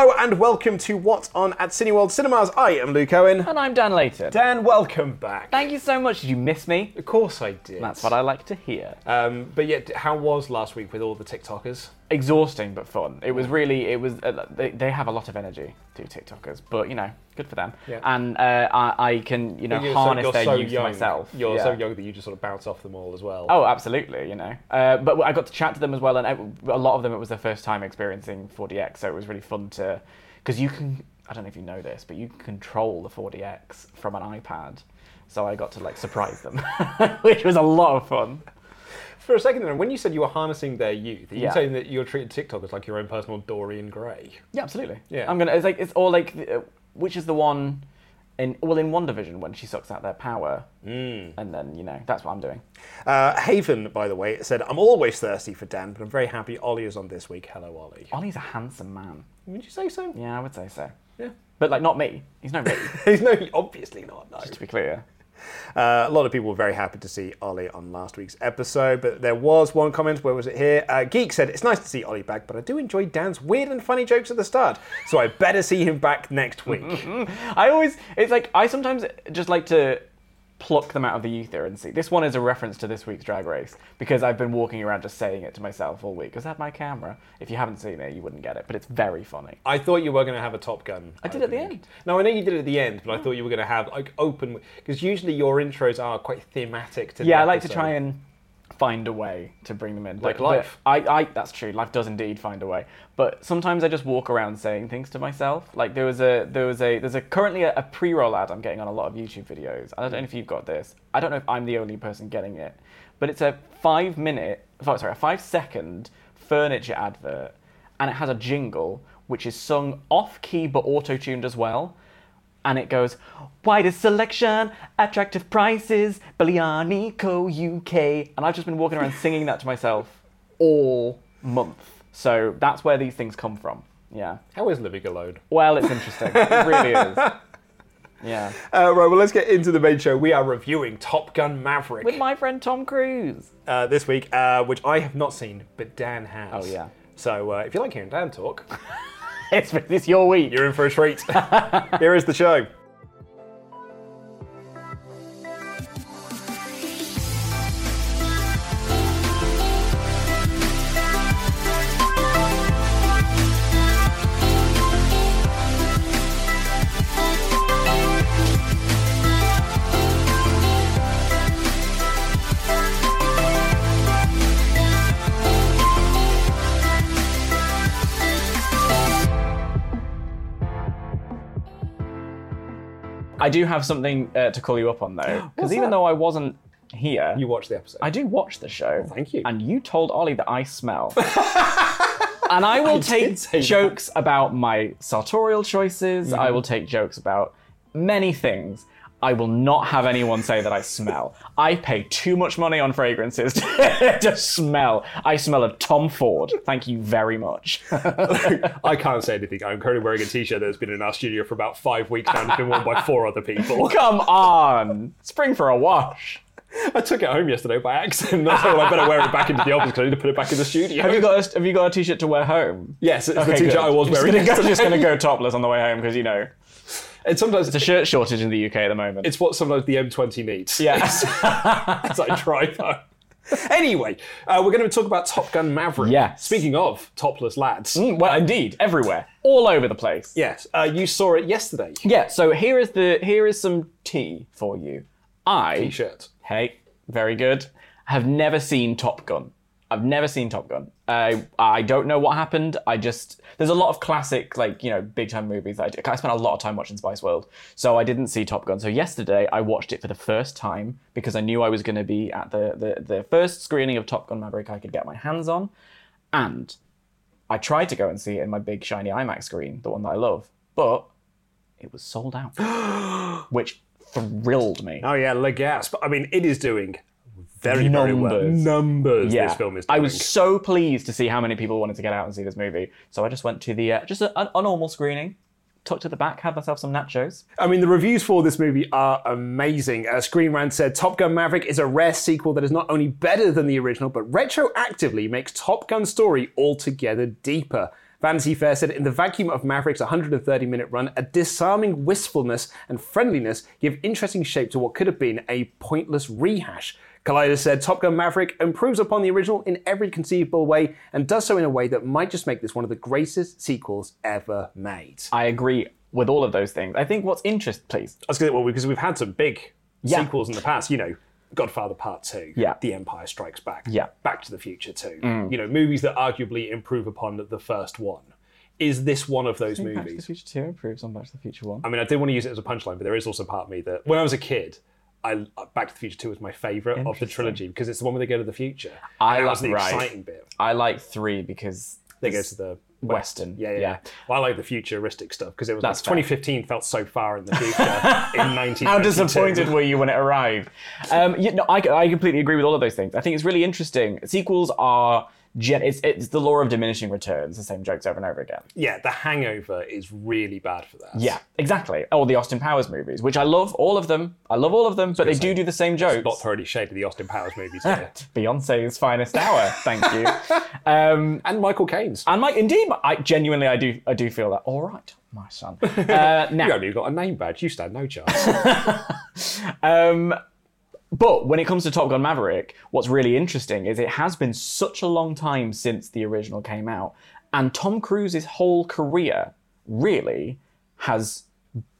Hello and welcome to What's On at Cineworld Cinemas. I am Luke Owen. And I'm Dan Layton. Dan, welcome back. Thank you so much. Did you miss me? Of course I did. That's what I like to hear. Um, but yet, how was last week with all the TikTokers? Exhausting but fun. It was really, it was. Uh, they, they have a lot of energy, do TikTokers, but you know, good for them. Yeah. And uh, I, I can, you know, You're so- harness you're their so youth young. myself. You're Yeah. so young that you just sort of bounce off them all as well. Oh, absolutely, you know. Uh, but I got to chat to them as well, and uh, a lot of them it was their first time experiencing 4DX, so it was really fun to, because you can, I don't know if you know this, but you can control the 4DX from an iPad. So I got to like surprise them, which was a lot of fun. For a second, then, when you said you were harnessing their youth, are you Yeah. saying that you're treating TikTok as like your own personal Dorian Gray? Yeah, absolutely. Yeah. I'm gonna. It's like it's all like, uh, which is the one, in well in WandaVision when she sucks out their power, Mm. and then you know that's what I'm doing. Uh, Haven, by the way, said, I'm always thirsty for Dan, but I'm very happy Ollie is on this week. Hello, Ollie. Ollie's a handsome man. Would you say so? Yeah, I would say so. Yeah. But like not me. He's no me. He's no, obviously not, no. to be clear. Uh, a lot of people were very happy to see Ollie on last week's episode, but there was one comment. Where was it here? Uh, Geek said, It's nice to see Ollie back, but I do enjoy Dan's weird and funny jokes at the start, so I better see him back next week. I always. It's like I sometimes just like to pluck them out of the ether and see. This one is a reference to this week's Drag Race because I've been walking around just saying it to myself all week. Because I had my camera. If you haven't seen it, you wouldn't get it. But it's very funny. I thought you were going to have a Top Gun. I did at the end. No, I know you did it at the end, but I oh. thought you were going to have like open because usually your intros are quite thematic. To the Yeah, I like to try and find a way to bring them in. Like But- life. but I, I, that's true. Life does indeed find a way. But sometimes I just walk around saying things to myself. Like there was a, there was a, there's a currently a, a pre-roll ad I'm getting on a lot of YouTube videos. I don't know if you've got this. I don't know if I'm the only person getting it, but it's a five minute, oh, sorry, a five second furniture advert, and it has a jingle which is sung off key but auto tuned as well and it goes widest selection, attractive prices, Bigliani Co UK, and I've just been walking around singing that to myself all month. So that's where these things come from. Yeah. How is living alone? Well, it's interesting. it really is. Yeah. Uh, right, well, let's get into the main show. We are reviewing Top Gun Maverick With my friend Tom Cruise. uh, this week, uh, which I have not seen, but Dan has. Oh, yeah. So uh, if you like hearing Dan talk, It's, it's your week. you're in for a treat. Here is the show. I do have something uh, to call you up on, though. Because even that? though I wasn't here, You watched the episode. I do watch the show. thank you. And you told Ollie that I smell. and I will did take say that. jokes about my sartorial choices. I will take jokes about many things. I will not have anyone say that I smell. I pay too much money on fragrances to, to smell. I smell of Tom Ford. Thank you very much. I can't say anything. I'm currently wearing a t-shirt that's been in our studio for about five weeks now and it's been worn by four other people. Come on. Spring for a wash. I took it home yesterday by accident. That's why I better wear it back into the office because I need to put it back in the studio. Have you got a, have you got a t-shirt to wear home? Yes, it's the t-shirt good. I was wearing gonna go- just going to go topless on the way home because, you know, And sometimes it's a shirt shortage in the UK at the moment. it's what sometimes the M20 needs. Yes. as I drive though. Anyway, uh, we're going to talk about Top Gun Maverick. Yes. Speaking of topless lads. Mm, well, indeed, everywhere, all over the place. Yes, uh, you saw it yesterday. Yeah. So here is the here is some tea for you. I T-shirt. hey, very good. Have never seen Top Gun. I've never seen Top Gun. I I don't know what happened. I just there's a lot of classic like you know big time movies. I. I spent a lot of time watching Spice World, so I didn't see Top Gun. So yesterday I watched it for the first time because I knew I was going to be at the, the the first screening of Top Gun Maverick I could get my hands on, and I tried to go and see it in my big shiny IMAX screen, the one that I love, but it was sold out, which thrilled me. Oh yeah, Le Gasp. I mean, it is doing very, very well. Numbers. Numbers. yeah, This film is doing. I was so pleased to see how many people wanted to get out and see this movie. So I just went to the uh, just a, a, a normal screening, tucked at the back, had myself some nachos. I mean, the reviews for this movie are amazing. Uh, Screen Rant said Top Gun Maverick is a rare sequel that is not only better than the original, but retroactively makes Top Gun's story altogether deeper. Vanity Fair said in the vacuum of Maverick's 130 minute run, a disarming wistfulness and friendliness give interesting shape to what could have been a pointless rehash. Collider said Top Gun Maverick improves upon the original in every conceivable way and does so in a way that might just make this one of the greatest sequels ever made. I agree with all of those things. I think what's interesting, please. I was going to, well, because we've had some big Yeah. sequels in the past, you know, Godfather Part 2, Yeah. The Empire Strikes Back, Yeah. Mm. Back to the Future 2, you know, movies that arguably improve upon the first one. Is this one of those movies? Back to the? Future 2 improves on Back to the Future 1. I mean, I did want to use it as a punchline, but there is also part of me that when I was a kid, I Back to the Future 2 was my favourite of the trilogy because it's the one where they go to the future. I like- the right. exciting bit. I like 3 because They go to the Western. Yeah, yeah. Yeah. Well, I like the futuristic stuff because it was That's like 2015 felt so far in the future in 1992. How disappointed were you when it arrived? Um, you know, I, I completely agree with all of those things. I think it's really interesting. Sequels are gen- it's, it's the law of diminishing returns, the same jokes over and over again. Yeah, The Hangover is really bad for that. Yeah, exactly. Oh, the Austin Powers movies, which I love all of them. I love all of them, but they do do the same jokes. Not thoroughly shade of the Austin Powers movies here. Beyonce's finest hour. Thank you. Um, and Michael Caine's. and Mike, indeed, I genuinely, I do, I do feel that. All right, my son. Uh, now, You haven't got a name badge. You stand no chance. Um, but when it comes to Top Gun Maverick, what's really interesting is it has been such a long time since the original came out, and Tom Cruise's whole career really has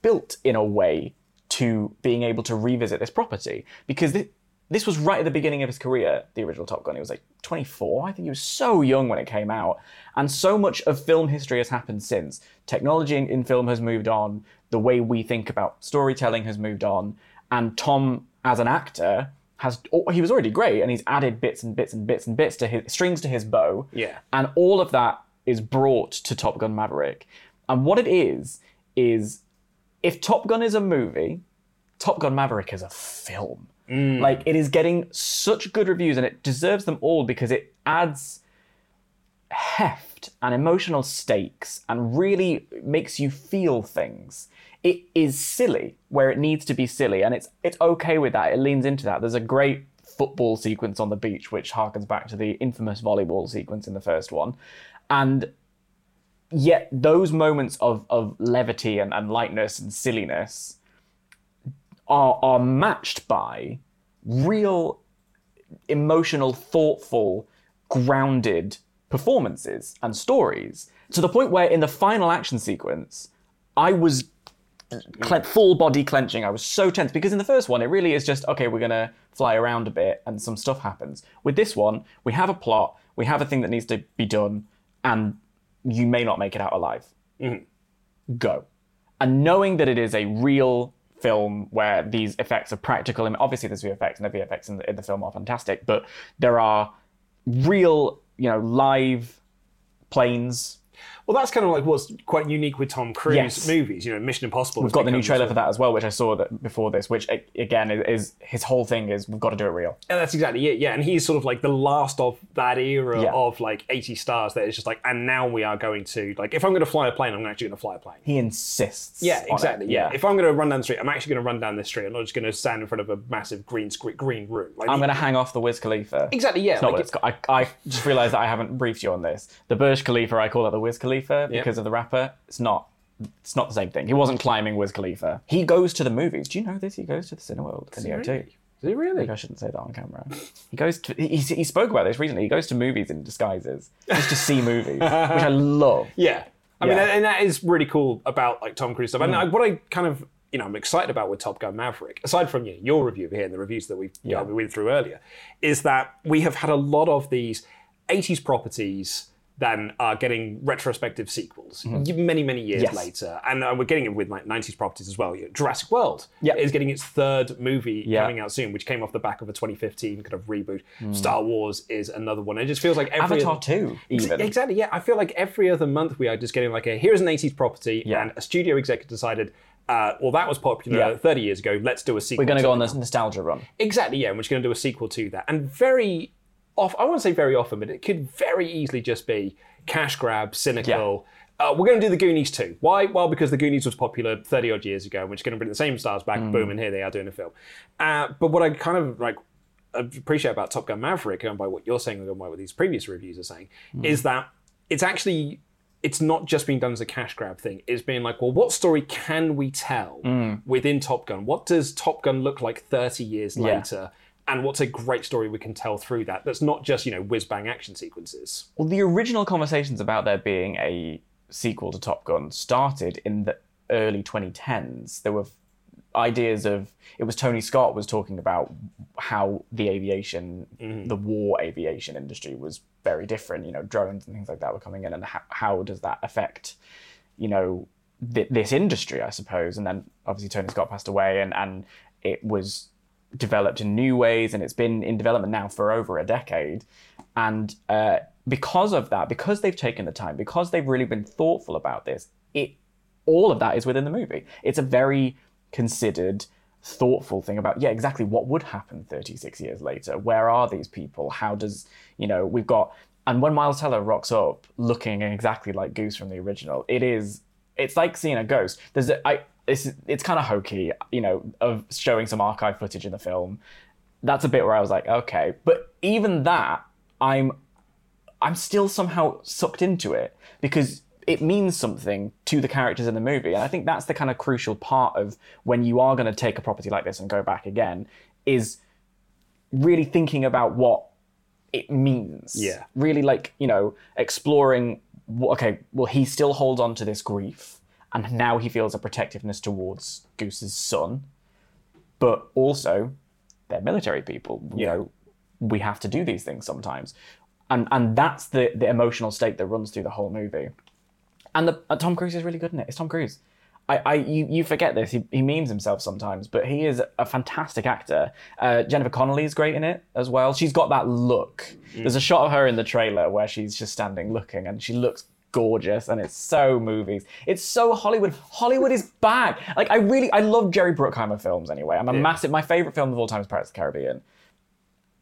built in a way to being able to revisit this property because thi- this was right at the beginning of his career, the original Top Gun. He was like 24. I think he was so young when it came out. And so much of film history has happened since. Technology in, in film has moved on. The way we think about storytelling has moved on. And Tom, as an actor, has oh, he was already great and he's added bits and bits and bits and bits to his strings to his bow. Yeah. And all of that is brought to Top Gun Maverick. And what it is, is if Top Gun is a movie, Top Gun Maverick is a film. Mm. Like it is getting such good reviews and it deserves them all because it adds heft and emotional stakes and really makes you feel things. It is silly where it needs to be silly and it's it's okay with that. It leans into that. There's a great football sequence on the beach which harkens back to the infamous volleyball sequence in the first one. And yet those moments of, of levity and, and lightness and silliness are are matched by real emotional, thoughtful, grounded performances and stories to the point where in the final action sequence, I was cle- full body clenching. I was so tense because in the first one, it really is just okay, we're gonna fly around a bit and some stuff happens. With this one, we have a plot, we have a thing that needs to be done, and you may not make it out alive. Mm-hmm. Go. And knowing that it is a real film where these effects are practical, and obviously there's VFX and the VFX in the, in the film are fantastic, but there are real, you know, live planes. Well, that's kind of like what's quite unique with Tom Cruise Yes. movies. You know, Mission Impossible. We've got the new trailer for that as well, which I saw that before this, which again is, is his whole thing is we've got to do it real. And that's exactly it. Yeah, and he's sort of like the last of that era Yeah. of like 80 stars that is just like, and now we are going to like, if I'm going to fly a plane, I'm actually going to fly a plane. He insists. Yeah, exactly. Yeah. If I'm going to run down the street, I'm actually going to run down this street. I'm not just going to stand in front of a massive green screen, green room. Like, I'm going to hang off the Wiz Khalifa. exactly. Yeah. It's not like what it's called. I, I just realised that I haven't briefed you on this. The Burj Khalifa, I call it the Wiz Khalifa because of the rapper. It's not. It's not the same thing. He wasn't climbing Wiz Khalifa. He goes to the movies. Do you know this? He goes to the Cineworld in the O2. Is it really? I shouldn't say that on camera. He goes to. He, he spoke about this recently. He goes to movies in disguises just to see movies, which I love. Yeah. I mean, Yeah. Mm. and that is really cool about like Tom Cruise stuff. And I, what I kind of, you know, I'm excited about with Top Gun Maverick, aside from you know, your review here and the reviews that we've you Yeah. we went through earlier, is that we have had a lot of these 80s properties that are getting retrospective sequels many, many years Mm-hmm. Yes. later. And uh, we're getting it with like 90s properties as well. Jurassic World Yeah. is getting its third movie Yeah. coming out soon, which came off the back of a 2015 kind of reboot. Mm. Star Wars is another one. It just feels like every Avatar two, even. Exactly, yeah. I feel like every other month we are just getting like a here's an 80s property, Yeah. and a studio executive decided, uh, well, that was popular Yeah. 30 years ago, let's do a sequel. We're going to go on now." this nostalgia run. Exactly, yeah, and we're just going to do a sequel to that. And very off, I won't say very often, but it could very easily just be cash grab, cynical. Uh, we're going to do the Goonies too. Why? Well, because the Goonies was popular 30 odd years ago, and we're just going to bring the same stars back, Mm. boom, and here they are doing a film. Uh, but what I kind of like appreciate about Top Gun Maverick, and by what you're saying, and by what these previous reviews are saying, Mm. is that it's actually it's not just being done as a cash grab thing. It's being like, well, what story can we tell within Top Gun? What does Top Gun look like 30 years later? And what's a great story we can tell through that? That's not just you know whiz bang action sequences. Well, the original conversations about there being a sequel to Top Gun started in the early 2010s. There were ideas of it was Tony Scott was talking about how the aviation, mm-hmm. the war aviation industry was very different. You know, drones and things like that were coming in, and how, how does that affect, you know, th- this industry? I suppose. And then obviously Tony Scott passed away, and and it was developed in new ways, and it's been in development now for over a decade. And uh, because of that, because they've taken the time, because they've really been thoughtful about this, it all of that is within the movie. It's a very considered, thoughtful thing about yeah, exactly what would happen 36 years later. Where are these people? How does you know we've got and when Miles Teller rocks up looking exactly like Goose from the original, it is it's like seeing a ghost. There's a, I it's it's kind of hokey, you know, of showing some archive footage in the film. That's a bit where I was like, okay, but even that, I'm I'm still somehow sucked into it because it means something to the characters in the movie. And I think that's the kind of crucial part of when you are going to take a property like this and go back again is really thinking about what it means. Yeah. Really like, you know, exploring okay, well he still holds on to this grief and now he feels a protectiveness towards Goose's son. But also they're military people. You know, we have to do these things sometimes. And and that's the the emotional state that runs through the whole movie. And the uh, Tom Cruise is really good in it. It's Tom Cruise. I, I you, you forget this. He, he memes himself sometimes, but he is a fantastic actor. Uh, Jennifer Connelly is great in it as well. She's got that look. There's a shot of her in the trailer where she's just standing looking, and she looks gorgeous, and it's so movies. It's so Hollywood. Hollywood is back. Like I really, I love Jerry Bruckheimer films. Anyway, I'm a massive. My favorite film of all time is Pirates of the Caribbean.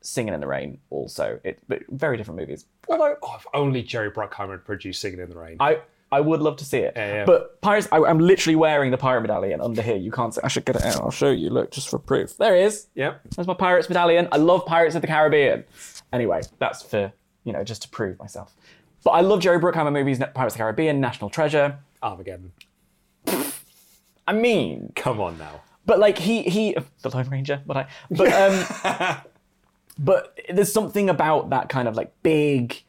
Singing in the Rain, also, it but very different movies. Although Oh, if only Jerry Bruckheimer had produced Singing in the Rain. I I would love to see it. yeah. But Pirates, I, I'm literally wearing the pirate medallion under here. You can't see. I should get it out. I'll show you. Look, just for proof. There it is. yep. There's my pirates medallion. I love Pirates of the Caribbean. Anyway, that's for you know just to prove myself. But I love Jerry Bruckheimer movies. Pirates of the Caribbean, National Treasure. Armageddon. I mean, Come on now. but like he he the Lone Ranger, but I but um but there's something about that kind of like big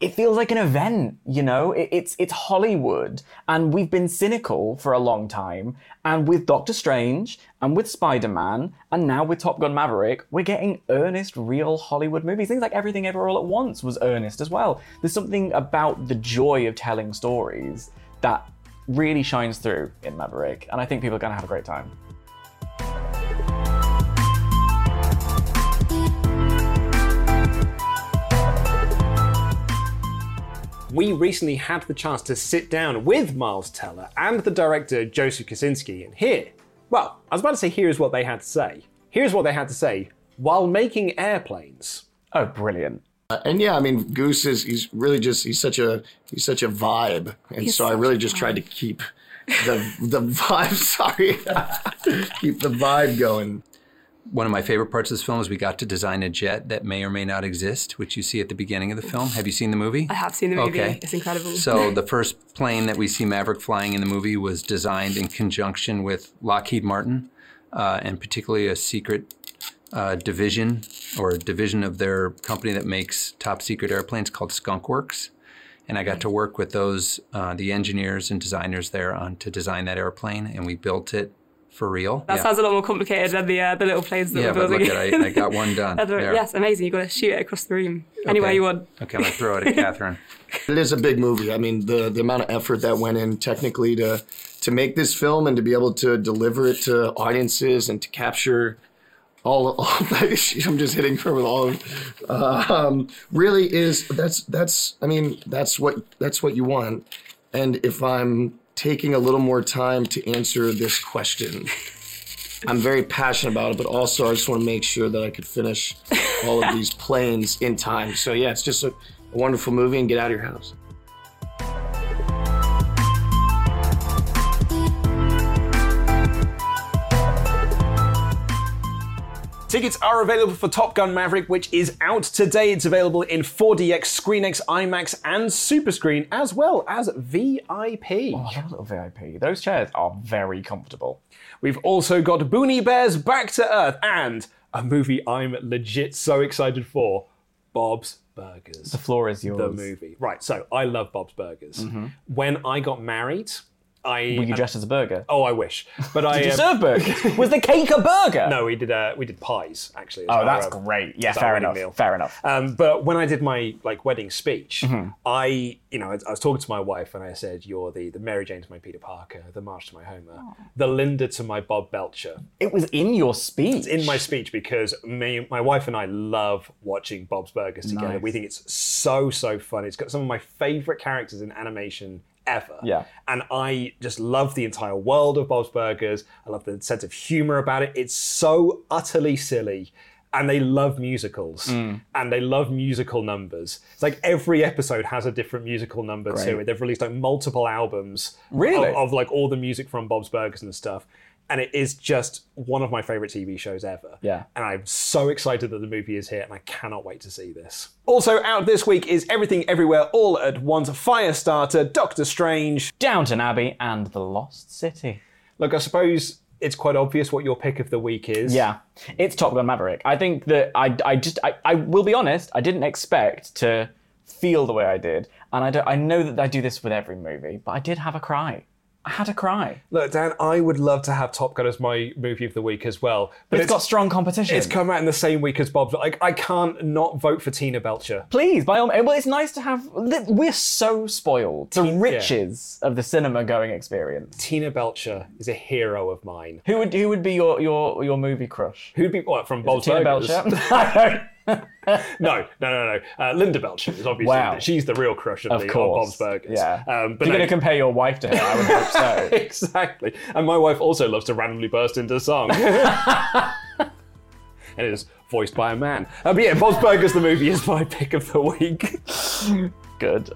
it feels like an event, you know? It, it's it's Hollywood and we've been cynical for a long time and with Doctor Strange and with Spider-Man and now with Top Gun Maverick, we're getting earnest real Hollywood movies. Things like Everything Ever All at Once was earnest as well. There's something about the joy of telling stories that really shines through in Maverick and I think people are going to have a great time. We recently had the chance to sit down with Miles Teller and the director Joseph Kosinski and here, well, I was about to say here's what they had to say. Here's what they had to say while making airplanes. Oh, brilliant. Uh, and yeah, I mean, Goose is he's really just he's such a he's such a vibe, and so I really just tried to keep the the vibe. Sorry, keep the vibe going. One of my favorite parts of this film is we got to design a jet that may or may not exist, which you see at the beginning of the film. Have you seen the movie? I have seen the movie. Okay. It's incredible. So the first plane that we see Maverick flying in the movie was designed in conjunction with Lockheed Martin, uh, and particularly a secret uh, division or a division of their company that makes top secret airplanes called Skunk Works. And I got to work with those, uh, the engineers and designers there on to design that airplane, and we built it for real. that Yeah. sounds a lot more complicated than the uh, the little planes that Yeah, we're but building. look at I, I got one done. That's. There. Yes, amazing. You've got to shoot it across the room anywhere Okay. you want. Okay, I'm gonna throw it at Catherine. It is a big movie. I mean, the the amount of effort that went in technically to to make this film and to be able to deliver it to audiences and to capture all all that I'm just hitting her with all of um, really is that's that's I mean that's what that's what you want. And if I'm taking a little more time to answer this question, I'm very passionate about it, but also I just want to make sure that I could finish all of these planes in time. So yeah, it's just a, a wonderful movie and get out of your house. Tickets are available for Top Gun Maverick, which is out today. It's available in 4DX, ScreenX, IMAX, and Superscreen, as well as VIP. Oh, I love a little VIP. Those chairs are very comfortable. We've also got Boonie Bears Back to Earth and a movie I'm legit so excited for Bob's Burgers. The floor is yours. the movie. Right, so I love Bob's Burgers. Mm-hmm. When I got married, I. Were you dressed as a burger? Oh, I wish. But I. Did you um, serve burgers? Was the cake a burger? no, we did. Uh, we did pies actually. Oh, that's Our, great. Yeah, fair enough. meal. Fair enough. Um, but when I did my like wedding speech, Mm-hmm. I, you know, I, I was talking to my wife and I said, "You're the the Mary Jane to my Peter Parker, the Marge to my Homer, the Linda to my Bob Belcher." It was in your speech. In my speech, because me, my wife and I love watching Bob's Burgers together. Nice. We think it's so so fun. It's got some of my favorite characters in animation ever. Yeah. And I just love the entire world of Bob's Burgers. I love the sense of humor about it. It's so utterly silly. And they love musicals Mm. and they love musical numbers. It's like every episode has a different musical number to it. They've released like multiple albums Really? of, of like all the music from Bob's Burgers and stuff. And it is just one of my favorite TV shows ever. Yeah. And I'm so excited that the movie is here and I cannot wait to see this. Also out this week is Everything Everywhere All at Once, Firestarter, Doctor Strange, Downton Abbey and The Lost City. Look, I suppose it's quite obvious what your pick of the week is. Yeah, it's Top Gun Maverick. I think that I, I just, I, I will be honest, I didn't expect to feel the way I did. And I, don't, I know that I do this with every movie, but I did have a cry. I had a cry. Look, Dan, I would love to have Top Gun as my movie of the week as well. But It's got strong competition. it's come out in the same week as Bob's. Like, I can't not vote for Tina Belcher. Please, by all means. Well, it's nice to have. We're so spoiled. The riches of the cinema going experience. Tina Belcher is a hero of mine. Who would who would be your your your movie crush? Who'd be what from Bob's Tina? Belcher. No, no, no, no. Uh, Linda Belcher is obviously Wow. she's the real crush of, Of the of course. Bob's Burgers. Yeah. um, but you're no, going to compare your wife to her, I would hope so. exactly. And my wife also loves to randomly burst into song. and it is voiced by a man. Uh, but yeah, Bob's Burgers the movie is my pick of the week. Good.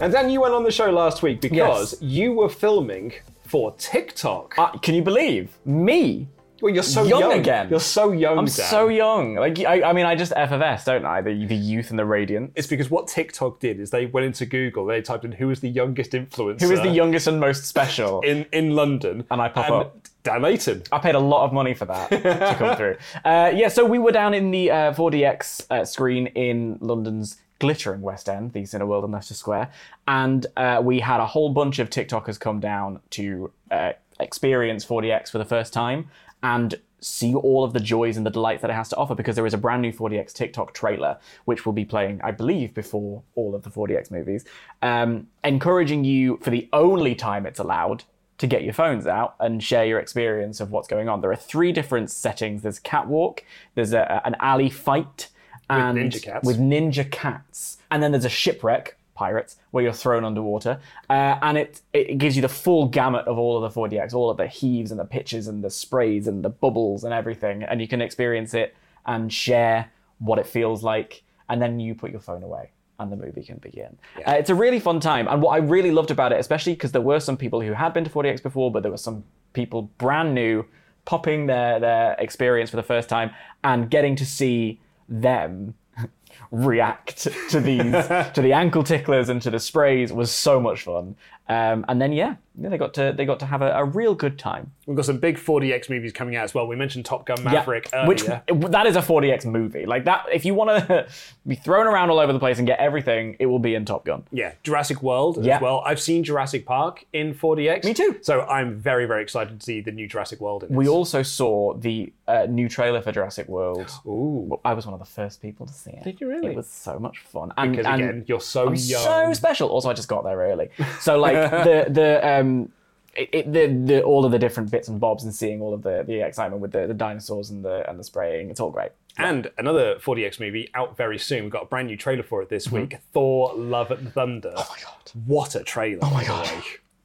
And Dan, you went on the show last week because Yes. you were filming for TikTok. Uh, can you believe me? well, you're so young young, again. You're so young, I'm Dan. so young. Like I, I mean, I just FFS, don't I? The the youth and the radiance. It's because what TikTok did is they went into Google, they typed in who is the youngest influencer Who is the youngest and most special? in, in London. And I pop up. Dan Layton. I paid a lot of money for that to come through. Uh, yeah, so we were down in the uh, 4DX uh, screen in London's glittering West End, Cineworld in Leicester Square, and uh, we had a whole bunch of TikTokers come down to uh, experience 4DX for the first time and see all of the joys and the delights that it has to offer because there is a brand new 4DX TikTok trailer which will be playing, I believe, before all of the 4DX movies, um, encouraging you for the only time it's allowed to get your phones out and share your experience of what's going on. There are three different settings. There's catwalk, there's a, an alley fight, and ninja cats. with ninja cats, and then there's a shipwreck. Pirates, where you're thrown underwater, uh, and it it gives you the full gamut of all of the 4DX, all of the heaves and the pitches and the sprays and the bubbles and everything, and you can experience it and share what it feels like, and then you put your phone away and the movie can begin. Uh, it's a really fun time. And what I really loved about it, especially because there were some people who had been to 4DX before, but there were some people brand new popping their, their experience for the first time and getting to see them react to these to the ankle ticklers and to the sprays was so much fun. Um, and then yeah, yeah, they got to they got to have a, a real good time. We've got some big 4DX movies coming out as well. We mentioned Top Gun Maverick Yeah, earlier. which that is a 4DX movie. Like that, if you want to be thrown around all over the place and get everything, it will be in Top Gun. yeah, Jurassic World Yeah. as well. I've seen Jurassic Park in 4DX. Me too. So I'm very, very excited to see the new Jurassic World in We also saw the uh, new trailer for Jurassic World. Ooh. I was one of the first people to see it. Did you really? It was so much fun. And, Because and again, you're so I'm young. so special. Also, I just got there early, so like the the um. It, it, the, the, all of the different bits and bobs and seeing all of the, the excitement with the, the dinosaurs and the and the spraying, it's all great. And another 4DX movie out very soon. We've got a brand new trailer for it this Mm-hmm. week Thor Love and Thunder. Oh my God. What a trailer. Oh my God.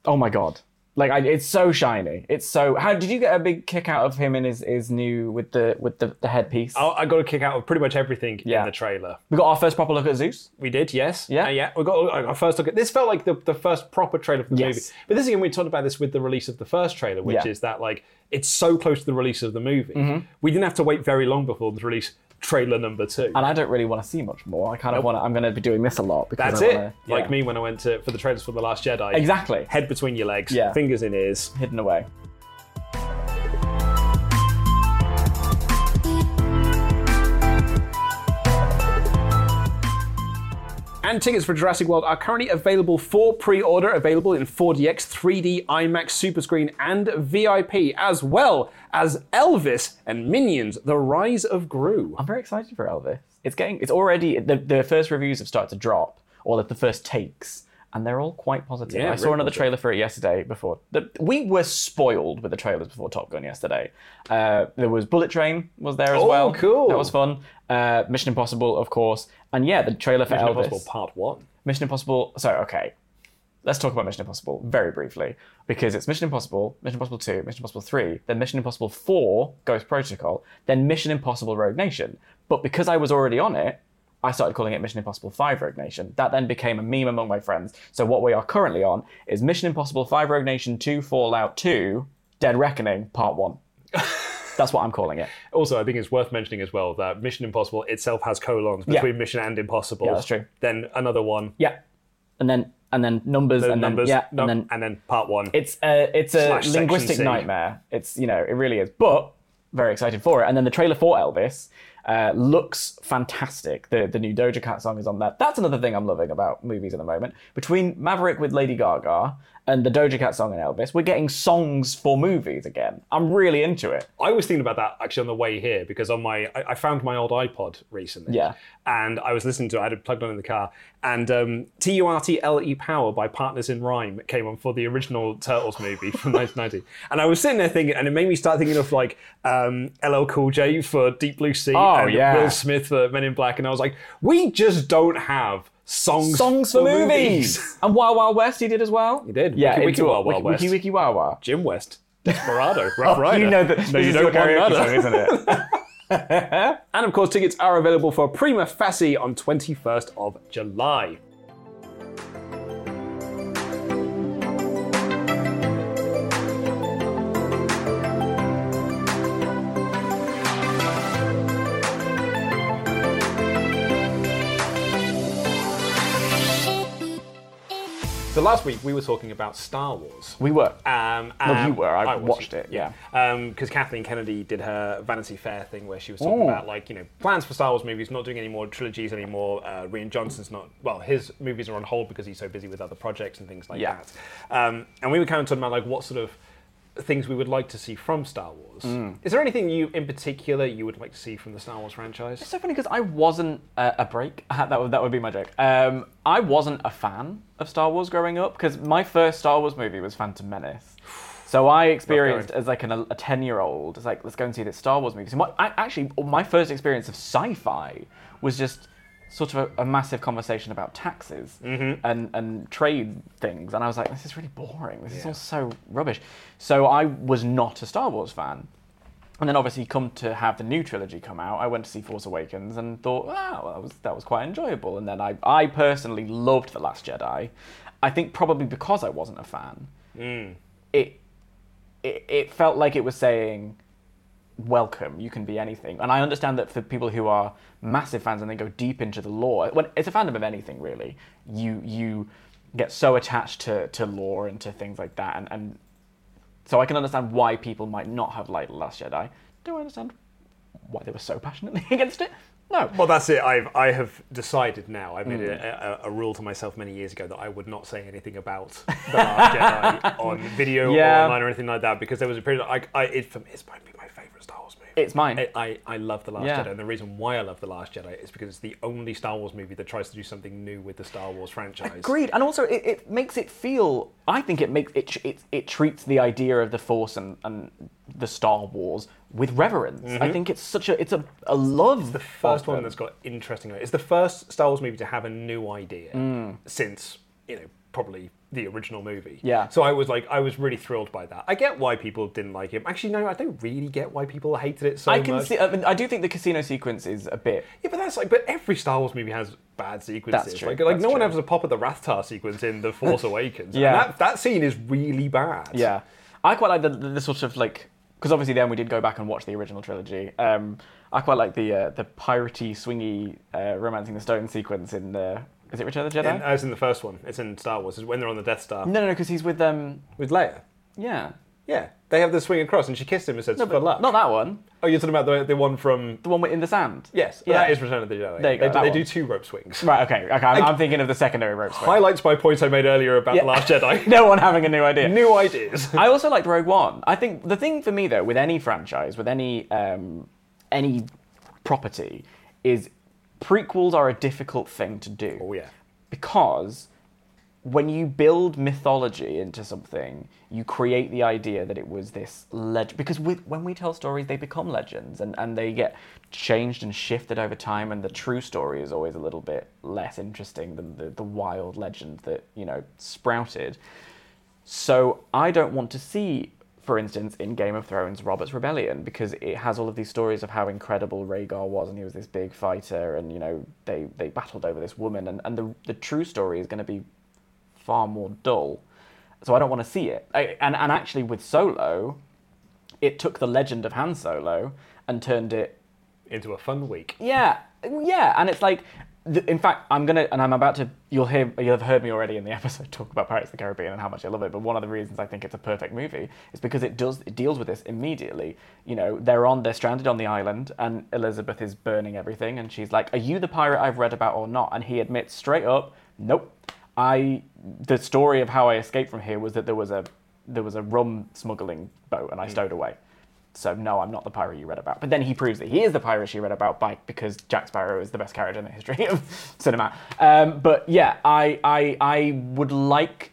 Oh my god, Like I, it's so shiny. It's so. How did you get a big kick out of him in his, his new with the with the, the headpiece? I, I got a kick out of pretty much everything Yeah. in the trailer. We got our first proper look at Zeus. We did, yes. Yeah? Uh, yeah. We got our first look at this. Felt like the, the first proper trailer for the Yes. movie. But this again, we talked about this with the release of the first trailer, which Yeah. is that like it's so close to the release of the movie. Mm-hmm. We didn't have to wait very long before the release trailer number two. And I don't really want to see much more. I kind of want to. I'm going to be doing this a lot because That's I it. wanna- Like yeah. me when I went to for the trailers for the Last Jedi. Exactly. Head between your legs, Yeah. fingers in ears. hidden away. And tickets for Jurassic World are currently available for pre-order, available in 4DX, 3D, IMAX, Super Screen, and VIP, as well as Elvis and Minions: The Rise of Gru. I'm very excited for Elvis. It's getting. It's already the the first reviews have started to drop, or the first takes, and they're all quite positive. Yeah, I saw another trailer for it yesterday. Before the, we were spoiled with the trailers before Top Gun yesterday. Uh, there was Bullet Train was there as Oh, well. cool. That was fun. Uh, Mission Impossible, of course, and yeah, the trailer for Mission Elvis. Impossible Part One. Mission Impossible. So okay, let's talk about Mission Impossible very briefly because it's Mission Impossible, Mission Impossible Two, Mission Impossible Three, then Mission Impossible Four, Ghost Protocol, then Mission Impossible Rogue Nation. But because I was already on it, I started calling it Mission Impossible Five Rogue Nation. That then became a meme among my friends. So what we are currently on is Mission Impossible Five Rogue Nation Two Fallout Two Dead Reckoning Part One. That's what I'm calling it. Also, I think it's worth mentioning as well that Mission Impossible itself has colons Yeah. between Mission and Impossible. Yeah, that's true. Then another one, Yeah, and then and then numbers the and numbers, then yeah, no- and then Part One. it's a it's a linguistic nightmare. It's you know it really is, but very excited for it. And then the trailer for Elvis uh, looks fantastic. The the new Doja Cat song is on that. That's another thing I'm loving about movies at the moment. Between Maverick with Lady Gaga and the Doja Cat song and Elvis, we're getting songs for movies again. I'm really into it. I was thinking about that actually on the way here because on my I, I found my old iPod recently. Yeah. And I was listening to it. I had it plugged on in the car, and um, T U R T L E Power by Partners in Kryme came on for the original Turtles movie from 1990. And I was sitting there thinking, and it made me start thinking of like um, LL Cool J for Deep Blue Sea Oh, and yeah. Will Smith for Men in Black, and I was like, we just don't have songs Songs for movies. And Wild Wild West he did as well. He did. Yeah, Wiki, Wiki, Wild Wild Wiki, Wiki West. Wiki Wow Wow. Jim West, Desperado, Rough oh, Rider. You know that no, you don't want isn't it? And of course, tickets are available for Prima Facie on 21st of July. Last week we were talking about Star Wars. we were. Um, Well, um, you were. I, was, watched it. Yeah. because Kathleen Kennedy did her Vanity Fair thing where she was talking Ooh. about like you know plans for Star Wars movies, not doing any more trilogies anymore. Uh, Rian Johnson's not well, his movies are on hold because he's so busy with other projects and things like Yeah. that. Um, and we were kind of talking about like what sort of things we would like to see from Star Wars. Mm. Is there anything you in particular you would like to see from the Star Wars franchise? It's so funny because I wasn't uh, a break. that would that would be my joke. Um, I wasn't a fan of Star Wars growing up because my first Star Wars movie was Phantom Menace. So I experienced as like an, a ten year old, it's like let's go and see this Star Wars movie. So my, I, actually, my first experience of sci-fi was just sort of a, a massive conversation about taxes mm-hmm. and, and trade things, and I was like, this is really boring. This is all so rubbish. So I was not a Star Wars fan. And then obviously come to have the new trilogy come out. I went to see Force Awakens and thought, wow, that was that was quite enjoyable. And then I I personally loved The Last Jedi. I think probably because I wasn't a fan, mm. it, it it felt like it was saying, welcome, you can be anything. And I understand that for people who are massive fans and they go deep into the lore, when it's a fandom of anything really, you you get so attached to, to lore and to things like that and, and so I can understand why people might not have liked The Last Jedi. Do I understand why they were so passionately against it? No. Well, that's it. I've I have decided now. I made Mm. a, a, a rule to myself many years ago that I would not say anything about the Last Jedi on video Yeah. or online or anything like that because there was a period. I, I it for me, it's might be my favorite Star Wars movie. It's mine. I, I, I love the Last Yeah. Jedi, and the reason why I love the Last Jedi is because it's the only Star Wars movie that tries to do something new with the Star Wars franchise. Agreed, and also it, it makes it feel. I think it makes it it, it treats the idea of the Force and, and the Star Wars with reverence. I think it's such a it's a, a love. It's the first one that's got interesting. It's the first Star Wars movie to have a new idea Mm. since you know, probably the original movie. Yeah. So I was like, I was really thrilled by that. I get why people didn't like him. Actually, no, I don't really get why people hated it so I can much. see. I, mean, I do think the casino sequence is a bit. Yeah, but that's like, but every Star Wars movie has bad sequences. That's true, Like, like that's no one true. has a pop at the Rathtar sequence in The Force Awakens. Yeah. And that, that scene is really bad. Yeah, I quite like the, the, the sort of like because obviously then we did go back and watch the original trilogy. Um, I quite like the uh, the piratey, swingy, uh, romancing the stone sequence in the. Is it Return of the Jedi? And as in the first one, it's in Star Wars. It's when they're on the Death Star no, no, no, because he's with um. with Leia. Yeah. Yeah, they have the swing across, and she kissed him and said, No, "For but luck." not that one. Oh, you're talking about the, the one from The one with in the sand. yes, Yeah. that is Return of the Jedi. There you go, They, they do two rope swings. Right. Okay. Okay. I'm, I'm thinking of the secondary rope swing. Highlights my point I made earlier about Yeah. the Last Jedi. No one having a new idea. New ideas. I also liked Rogue One. I think the thing for me though, with any franchise, with any um, any property, is prequels are a difficult thing to do. Oh yeah. because when you build mythology into something, you create the idea that it was this legend. Because with, when we tell stories, they become legends and, and they get changed and shifted over time. And the true story is always a little bit less interesting than the, the wild legend that, you know, sprouted. So I don't want to see, for instance, in Game of Thrones, Robert's Rebellion, because it has all of these stories of how incredible Rhaegar was, and he was this big fighter, and you know they they battled over this woman, and, and the the true story is going to be far more dull. So I don't want to see it. I, and and actually with Solo, it took the legend of Han Solo and turned it Into a fun week. yeah, yeah, and it's like, in fact, I'm gonna, and I'm about to. You'll hear, you'll have heard me already in the episode talk about Pirates of the Caribbean and how much I love it. But one of the reasons I think it's a perfect movie is because it does, it deals with this immediately. You know, they're on, they're stranded on the island, and Elizabeth is burning everything, and she's like, "Are you the pirate I've read about or not?" And he admits straight up, "Nope." I, the story of how I escaped from here was that there was a, there was a rum smuggling boat, and I hmm. stowed away. So no, I'm not the pirate you read about. But then he proves that he is the pirate she read about by because Jack Sparrow is the best character in the history of cinema. Um, but yeah, I, I I would like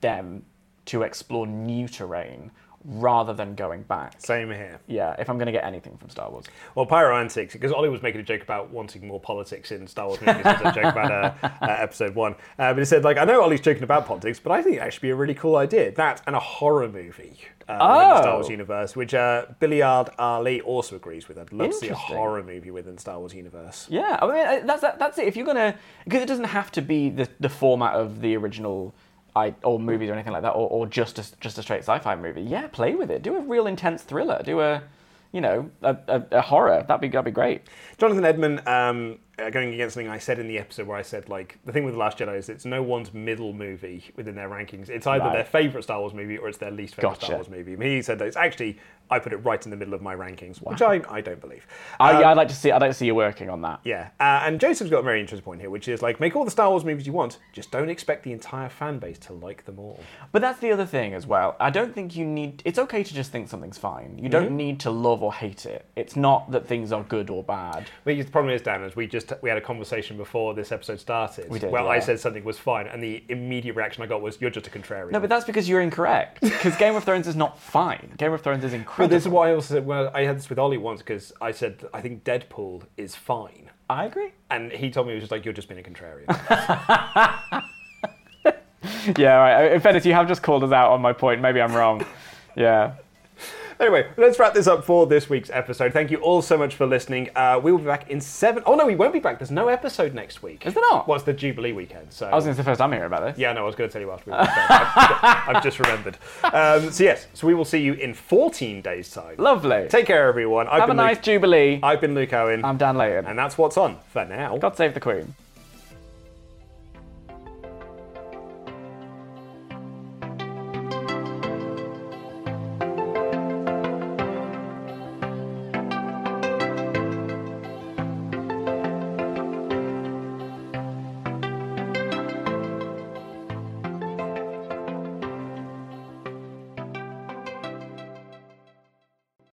them to explore new terrain rather than going back. Same here. Yeah, if I'm going to get anything from Star Wars. Well, Pyro Antics, because Ollie was making a joke about wanting more politics in Star Wars movies, as a joke about uh, uh, episode one. Uh, but he said, like, I know Ollie's joking about politics, but I think it'd actually be a really cool idea. That and a horror movie uh, in the Star Oh. Wars universe, which uh, Billiard Ali also agrees with. I'd love to see a horror movie within Star Wars universe. Yeah, I mean uh, that's that, that's it. If you're gonna, because it doesn't have to be the the format of the original, I or movies or anything like that, or, or just a just a straight sci-fi movie. Yeah, play with it. Do a real intense thriller. Do a, you know, a, a, a horror. That'd be that'd be great. Jonathan Edmond, um, uh, going against something I said in the episode where I said, like, the thing with The Last Jedi is it's no one's middle movie within their rankings. It's either Right. their favourite Star Wars movie or it's their least favourite Gotcha. Star Wars movie. He said that it's actually, I put it right in the middle of my rankings, which I, I don't believe. I, Um, I'd like to see. I'd like to see you working on that. yeah, uh, and Joseph's got a very interesting point here, which is like, make all the Star Wars movies you want, just don't expect the entire fan base to like them all. But that's the other thing as well. I don't think you need. It's okay to just think something's fine. You don't Mm-hmm. need to love or hate it. It's not that things are good or bad. But the problem is, Dan, is we just we had a conversation before this episode started. We did, where I said something was fine, and the immediate reaction I got was, "You're just a contrarian." No, but that's because you're incorrect. Because Game of Thrones is not fine. Game of Thrones is But incredible. this is why I also said, well, I had this with Ollie once because I said I think Deadpool is fine, I agree. and he told me he was just like, "You're just being a contrarian." Yeah, right. In fairness, you have just called us out on my point. Maybe I'm wrong. Yeah. Anyway, let's wrap this up for this week's episode. Thank you all so much for listening. Uh, we will be back in seven oh no, we won't be back. There's no episode next week. Is there not? Well, it's the Jubilee weekend. So I was going to say the first time hearing about this. yeah, no, I was going to tell you after we were. I've, I've just remembered. Um, so yes, so we will see you in 14 days' time. Lovely. Take care, everyone. I've Have a nice Luke, Jubilee. I've been Luke Owen, I'm Dan Layton. and that's what's on for now. God save the Queen.